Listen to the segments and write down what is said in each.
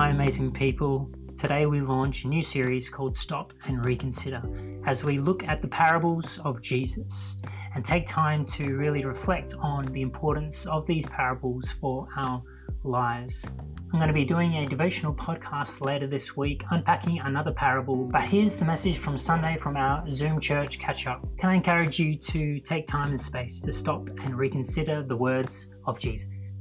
Hi, amazing people. Today we launch a new series called Stop and Reconsider as we look at the parables of Jesus and take time to really reflect on the importance of these parables for our lives. I'm going to be doing a devotional podcast later this week, unpacking another parable. But here's the message from Sunday from our Zoom church catch up. Can I encourage you to take time and space to stop and reconsider the words of Jesus?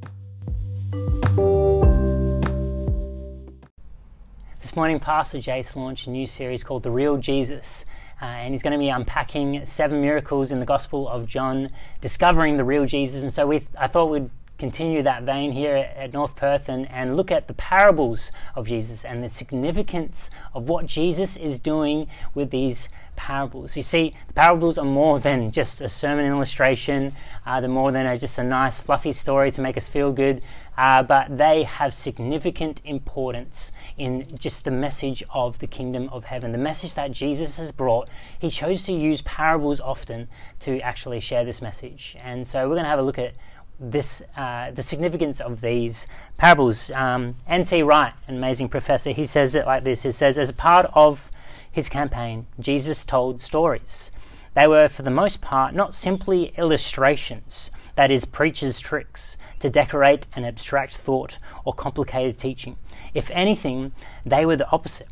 This morning, Pastor Jace launched a new series called The Real Jesus. Uh, and he's going to be unpacking seven miracles in the Gospel of John, discovering the real Jesus. And so we, I thought we'd continue that vein here at North Perth and, and look at the parables of Jesus and the significance of what Jesus is doing with these parables. You see, the parables are more than just a sermon illustration, uh, they're more than a, just a nice, fluffy story to make us feel good, uh, but they have significant importance in just the message of the kingdom of heaven. The message that Jesus has brought, he chose to use parables often to actually share this message. And so we're going to have a look at this uh, the significance of these parables. Um, N.T. Wright, an amazing professor, he says it like this. He says, as a part of his campaign, Jesus told stories. They were, for the most part, not simply illustrations, that is, preachers' tricks, to decorate an abstract thought or complicated teaching. If anything, they were the opposite.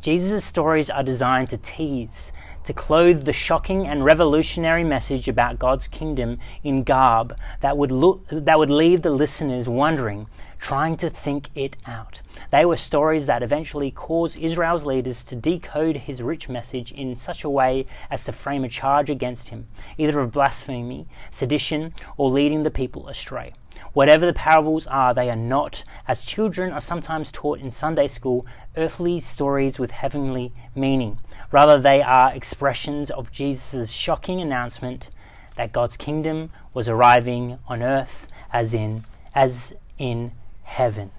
Jesus' stories are designed to tease, to clothe the shocking and revolutionary message about God's kingdom in garb that would, look, that would leave the listeners wondering, trying to think it out. They were stories that eventually caused Israel's leaders to decode his rich message in such a way as to frame a charge against him, either of blasphemy, sedition, or leading the people astray. Whatever the parables are, they are not, as children are sometimes taught in Sunday school, earthly stories with heavenly meaning. Rather, they are expressions of Jesus' shocking announcement that God's kingdom was arriving on earth as in as in heaven.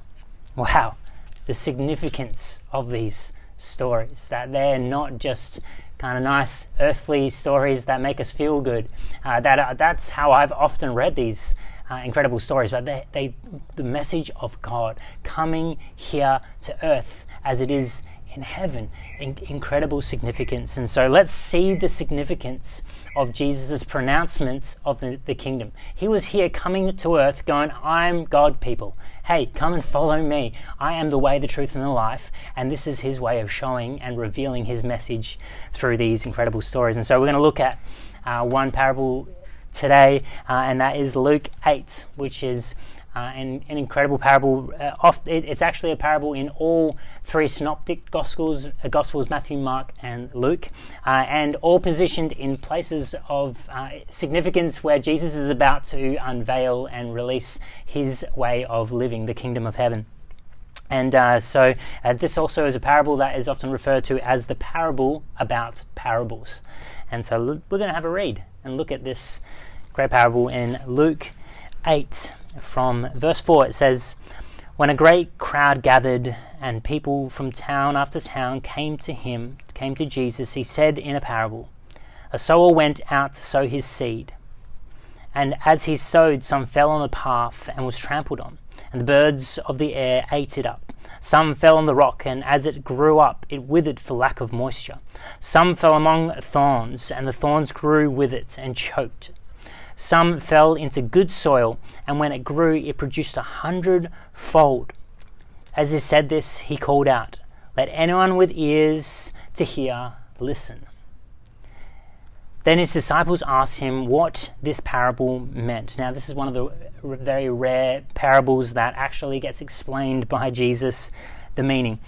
Wow, the significance of these stories that they're not just kind of nice earthly stories that make us feel good. Uh, that uh, that's how I've often read these uh, incredible stories, but they, they, the message of God coming here to earth as it is in heaven, in, incredible significance. And so let's see the significance of Jesus' pronouncement of the, the kingdom. He was here coming to earth going, I'm God, people. Hey, come and follow me. I am the way, the truth, and the life. And this is his way of showing and revealing his message through these incredible stories. And so we're going to look at uh, one parable today, uh, and that is Luke 8, which is uh, an, an, incredible parable. Uh, off, it, it's actually a parable in all three synoptic gospels, uh, gospels Matthew, Mark, and Luke, uh, and all positioned in places of uh, significance where Jesus is about to unveil and release his way of living the kingdom of heaven. And uh, so, this also is a parable that is often referred to as the parable about parables. And so, we're going to have a read and look at this great parable in Luke 8 from verse 4. It says, When a great crowd gathered and people from town after town came to him, came to Jesus, he said in a parable, A sower went out to sow his seed. And as he sowed, some fell on the path and was trampled on, and the birds of the air ate it up. Some fell on the rock, and as it grew up, it withered for lack of moisture. Some fell among thorns, and the thorns grew with it and choked. Some fell into good soil, and when it grew, it produced a hundredfold. As he said this, he called out, Let anyone with ears to hear listen. Then his disciples asked him what this parable meant. Now, this is one of the very rare parables that actually gets explained by Jesus, the meaning.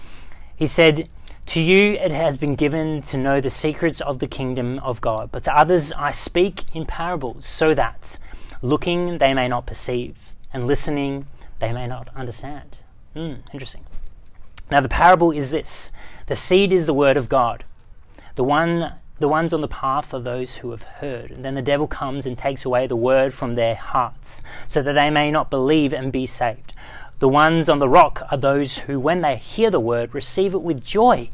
He said, To you it has been given to know the secrets of the kingdom of God, but to others I speak in parables, so that looking they may not perceive, and listening they may not understand. Mm, interesting. Now, the parable is this the seed is the word of God. The one the ones on the path are those who have heard. And then the devil comes and takes away the word from their hearts, so that they may not believe and be saved. The ones on the rock are those who, when they hear the word, receive it with joy.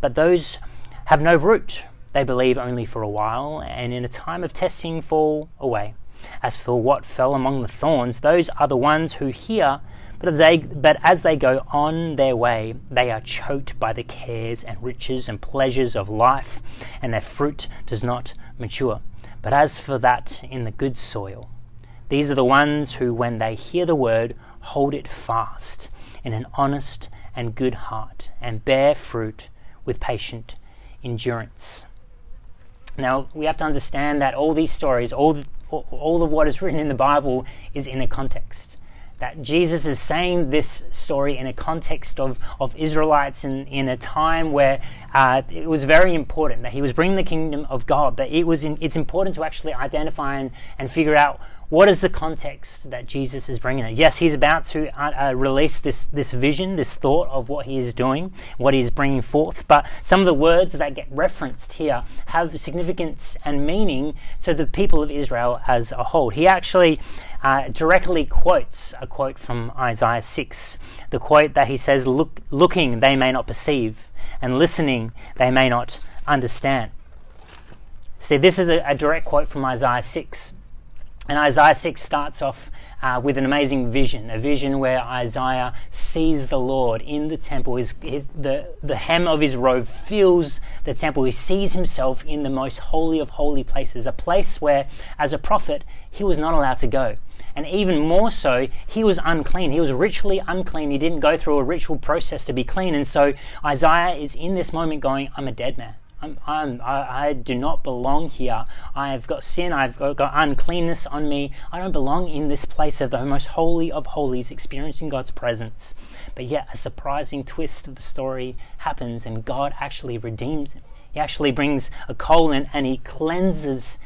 But those have no root. They believe only for a while, and in a time of testing fall away. As for what fell among the thorns, those are the ones who hear, but as they, but as they go on their way, they are choked by the cares and riches and pleasures of life, and their fruit does not mature. But as for that in the good soil, these are the ones who, when they hear the word, hold it fast in an honest and good heart, and bear fruit with patient endurance. Now, we have to understand that all these stories, all, all of what is written in the Bible, is in a context. That Jesus is saying this story in a context of, of Israelites in, in a time where uh, it was very important that he was bringing the kingdom of God, but it was in, it's important to actually identify and, and figure out what is the context that Jesus is bringing it? Yes, he's about to uh, uh, release this, this vision, this thought of what he is doing, what he is bringing forth. But some of the words that get referenced here have significance and meaning to the people of Israel as a whole. He actually uh, directly quotes a quote from Isaiah 6. The quote that he says, Look, Looking, they may not perceive, and listening, they may not understand. See, this is a, a direct quote from Isaiah 6. And Isaiah 6 starts off uh, with an amazing vision, a vision where Isaiah sees the Lord in the temple. His, his, the, the hem of his robe fills the temple. He sees himself in the most holy of holy places, a place where, as a prophet, he was not allowed to go. And even more so, he was unclean. He was ritually unclean. He didn't go through a ritual process to be clean. And so Isaiah is in this moment going, I'm a dead man. I'm, I'm, I, I do not belong here. I have got sin. I've got, got uncleanness on me. I don't belong in this place of the most holy of holies, experiencing God's presence. But yet, a surprising twist of the story happens, and God actually redeems him. He actually brings a coal in and he cleanses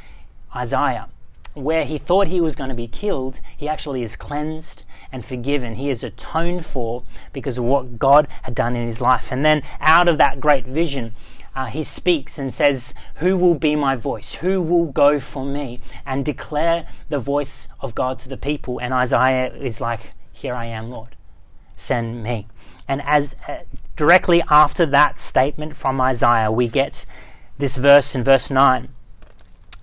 Isaiah. Where he thought he was going to be killed, he actually is cleansed and forgiven. He is atoned for because of what God had done in his life. And then, out of that great vision, uh, he speaks and says, Who will be my voice? Who will go for me? And declare the voice of God to the people. And Isaiah is like, Here I am, Lord. Send me. And as uh, directly after that statement from Isaiah, we get this verse in verse 9.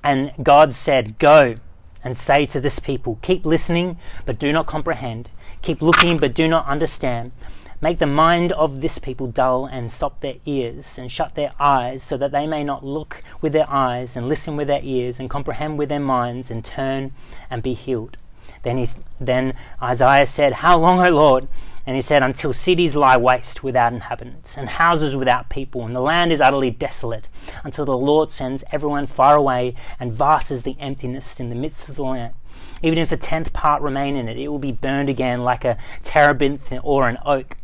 And God said, Go and say to this people, Keep listening, but do not comprehend. Keep looking, but do not understand. Make the mind of this people dull and stop their ears and shut their eyes so that they may not look with their eyes and listen with their ears and comprehend with their minds and turn and be healed. Then, he, then Isaiah said, How long, O Lord? And he said, Until cities lie waste without inhabitants, and houses without people, and the land is utterly desolate, until the Lord sends everyone far away, and vast is the emptiness in the midst of the land. Even if a tenth part remain in it, it will be burned again like a terebinth or an oak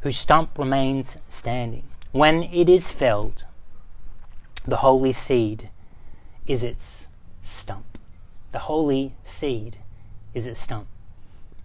whose stump remains standing. When it is felled, the holy seed is its stump. The holy seed is its stump.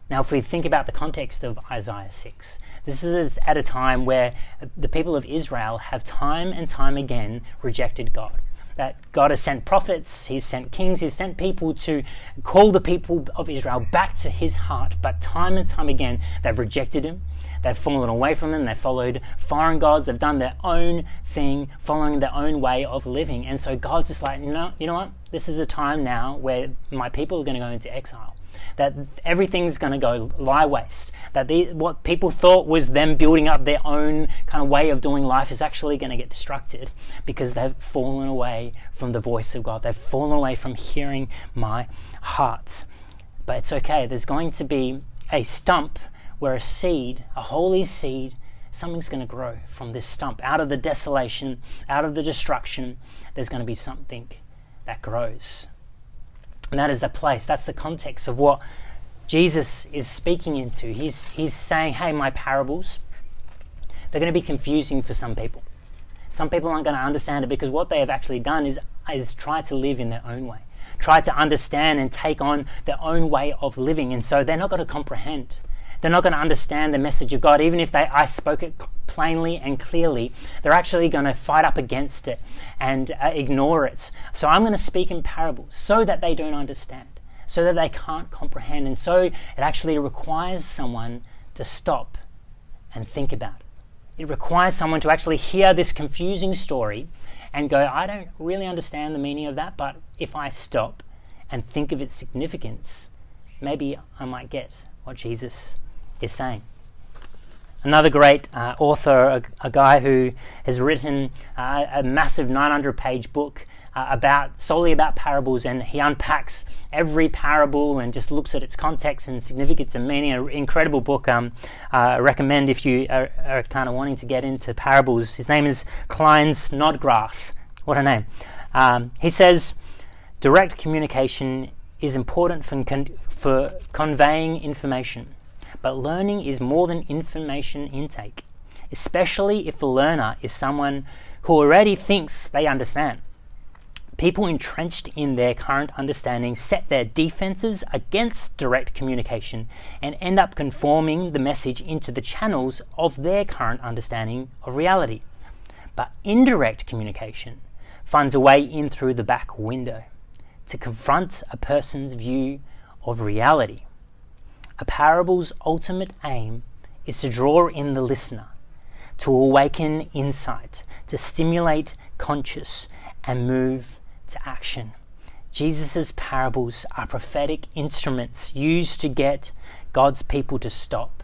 Now, if we think about the context of Isaiah 6, this is at a time where the people of Israel have time and time again rejected God that God has sent prophets, He's sent kings, He's sent people to call the people of Israel back to His heart. But time and time again, they've rejected Him. They've fallen away from Him. They've followed foreign gods. They've done their own thing, following their own way of living. And so God's just like, no, you know what? This is a time now where my people are going to go into exile that everything's going to go lie waste. That the, what people thought was them building up their own kind of way of doing life is actually going to get destructed because they've fallen away from the voice of God. They've fallen away from hearing my heart. But it's okay. There's going to be a stump where a seed, a holy seed, something's going to grow from this stump. Out of the desolation, out of the destruction, there's going to be something that grows. And that is the place, that's the context of what Jesus is speaking into. He's, he's saying, hey, my parables, they're going to be confusing for some people. Some people aren't going to understand it because what they have actually done is, is try to live in their own way, try to understand and take on their own way of living. And so they're not going to comprehend. They're not going to understand the message of God, even if they, I spoke it plainly and clearly. They're actually going to fight up against it and uh, ignore it. So I'm going to speak in parables so that they don't understand, so that they can't comprehend. And so it actually requires someone to stop and think about it. It requires someone to actually hear this confusing story and go, I don't really understand the meaning of that, but if I stop and think of its significance, maybe I might get what Jesus is saying. Another great uh, author, a, a, guy who has written uh, a massive 900 page book uh, about solely about parables, and he unpacks every parable and just looks at its context and significance and meaning. An incredible book. Um, uh, I recommend if you are, are, kind of wanting to get into parables. His name is Klyne Snodgrass. What a name! Um, he says direct communication is important for, con- for conveying information. But learning is more than information intake, especially if the learner is someone who already thinks they understand. People entrenched in their current understanding set their defenses against direct communication and end up conforming the message into the channels of their current understanding of reality. But indirect communication finds a way in through the back window to confront a person's view of reality. A parable's ultimate aim is to draw in the listener, to awaken insight, to stimulate conscious and move to action. Jesus' parables are prophetic instruments used to get God's people to stop,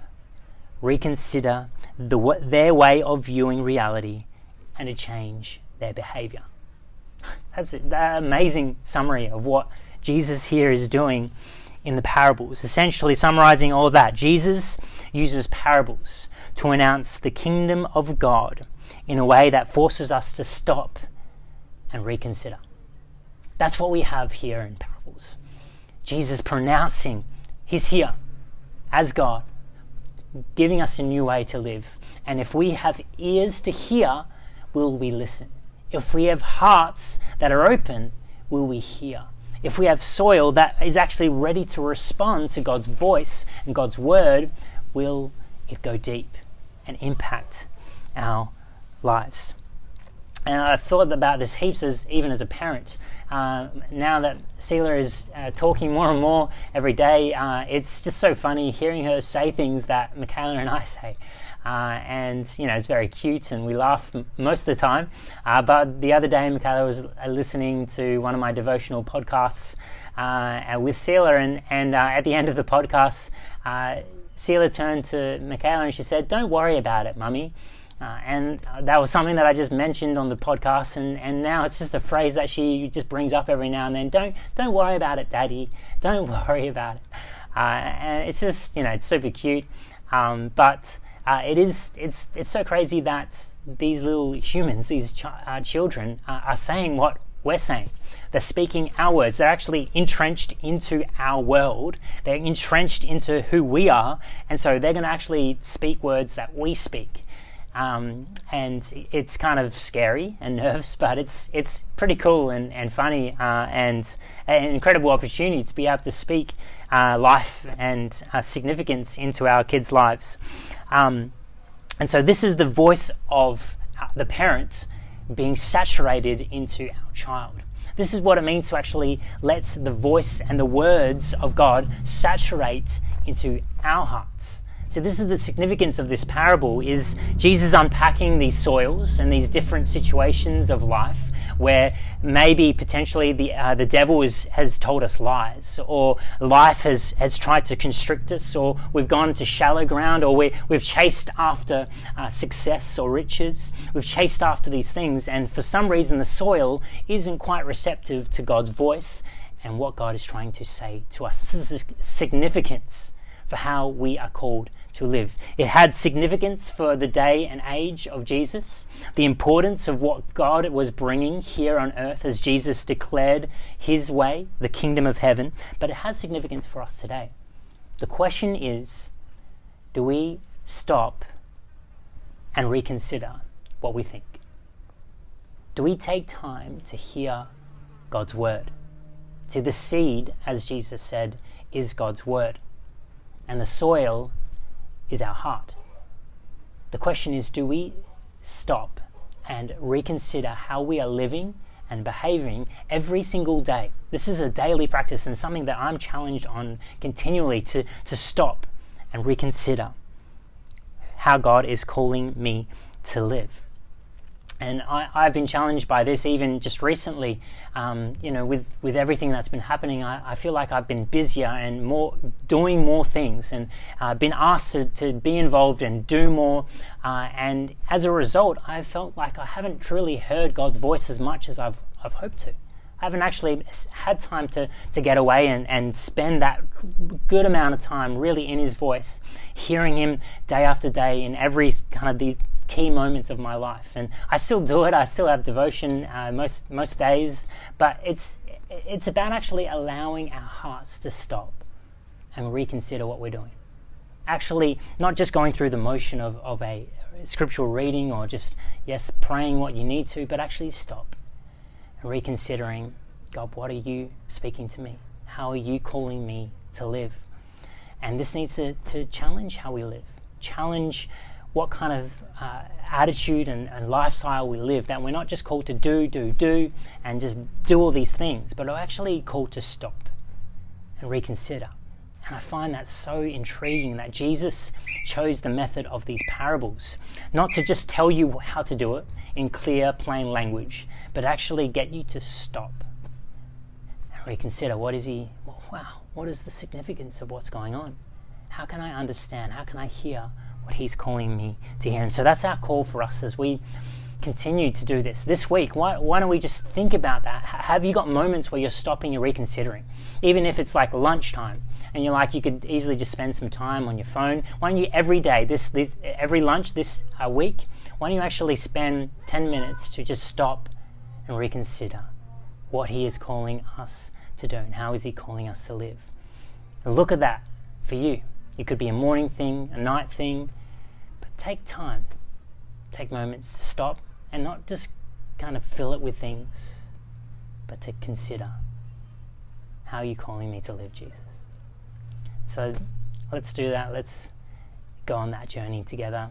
reconsider the, their way of viewing reality, and to change their behavior. That's an amazing summary of what Jesus here is doing in the parables. Essentially, summarizing all of that, Jesus uses parables to announce the kingdom of God in a way that forces us to stop and reconsider. That's what we have here in parables. Jesus pronouncing He's here as God, giving us a new way to live. And if we have ears to hear, will we listen? If we have hearts that are open, will we hear? If we have soil that is actually ready to respond to God's voice and God's word, will it go deep and impact our lives? And I've thought about this heaps as even as a parent. Uh, now that Selah is uh, talking more and more every day, uh, it's just so funny hearing her say things that Michaela and I say. Uh, and you know it's very cute and we laugh m- most of the time. Uh, but the other day, Michaela was uh, listening to one of my devotional podcasts with Selah, and, and at the end of the podcast, Selah turned to Michaela and she said, "Don't worry about it, Mummy." Uh, and that was something that I just mentioned on the podcast, and, and now it's just a phrase that she just brings up every now and then. Don't don't worry about it, Daddy. Don't worry about it. Uh, and it's just you know it's super cute, um, but uh, it is it's it's so crazy that these little humans, these ch- uh, children, uh, are saying what we're saying. They're speaking our words. They're actually entrenched into our world. They're entrenched into who we are, and so they're going to actually speak words that we speak. Um, and it's kind of scary and nervous, but it's it's pretty cool and and funny uh, and an incredible opportunity to be able to speak uh, life and uh, significance into our kids' lives. Um, and so this is the voice of uh, the parent being saturated into our child. This is what it means to actually let the voice and the words of God saturate into our hearts. So this is the significance of this parable is Jesus unpacking these soils and these different situations of life where maybe potentially the uh, the devil is, has told us lies or life has, has tried to constrict us or we've gone to shallow ground or we, we've chased after uh, success or riches. We've chased after these things and for some reason the soil isn't quite receptive to God's voice and what God is trying to say to us. This is the significance for how we are called to live. It had significance for the day and age of Jesus, the importance of what God was bringing here on earth as Jesus declared his way, the kingdom of heaven, but it has significance for us today. The question is do we stop and reconsider what we think? Do we take time to hear God's word? To the seed, as Jesus said, is God's word, and the soil is our heart. The question is do we stop and reconsider how we are living and behaving every single day? This is a daily practice and something that I'm challenged on continually to, to stop and reconsider how God is calling me to live. And I, have been challenged by this even just recently. Um, you know, with, with everything that's been happening, I, I, feel like I've been busier and more doing more things, and uh, been asked to, to be involved and do more. Uh, and as a result, I felt like I haven't truly heard God's voice as much as I've I've hoped to. I haven't actually had time to, to get away and, and spend that good amount of time really in his voice, hearing him day after day in every kind of these key moments of my life. And I still do it. I still have devotion uh, most most days, but it's it's about actually allowing our hearts to stop and reconsider what we're doing. Actually, not just going through the motion of, of a scriptural reading or just, yes, praying what you need to, but actually stop and reconsidering God, what are you speaking to me? How are you calling me to live? And this needs to, to challenge how we live, challenge what kind of uh, attitude and, and, lifestyle we live. That we're not just called to do, do, do, and just do all these things, but are actually called to stop and reconsider. And I find that so intriguing that Jesus chose the method of these parables, not to just tell you how to do it in clear, plain language, but actually get you to stop and reconsider what is he, wow, what is the significance of what's going on? How can I understand? How can I hear what He's calling me to hear. And so that's our call for us as we continue to do this this week. Why, why don't we just think about that? Have you got moments where you're stopping and reconsidering? Even if it's like lunchtime and you're like, you could easily just spend some time on your phone. Why don't you every day, this, this every lunch this uh, week, why don't you actually spend 10 minutes to just stop and reconsider what He is calling us to do and how is He calling us to live? look at that for you. It could be a morning thing, a night thing, but take time. Take moments to stop and not just kind of fill it with things, but to consider how are you calling me to live, Jesus? So let's do that. Let's go on that journey together.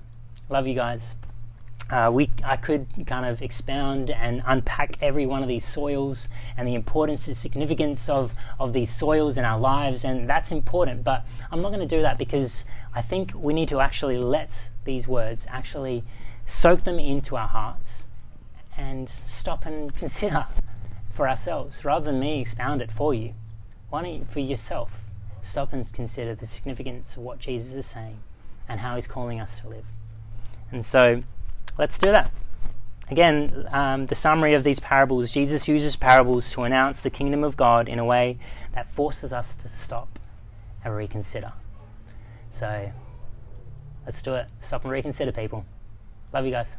Love you guys uh, we, I could kind of expound and unpack every one of these soils and the importance and significance of, of these soils in our lives, and that's important. But I'm not going to do that because I think we need to actually let these words actually soak them into our hearts and stop and consider for ourselves rather than me expound it for you. Why don't you, for yourself, stop and consider the significance of what Jesus is saying and how he's calling us to live? And so, Let's do that. Again, um, the summary of these parables Jesus uses parables to announce the kingdom of God in a way that forces us to stop and reconsider. So, let's do it. Stop and reconsider, people. Love you guys.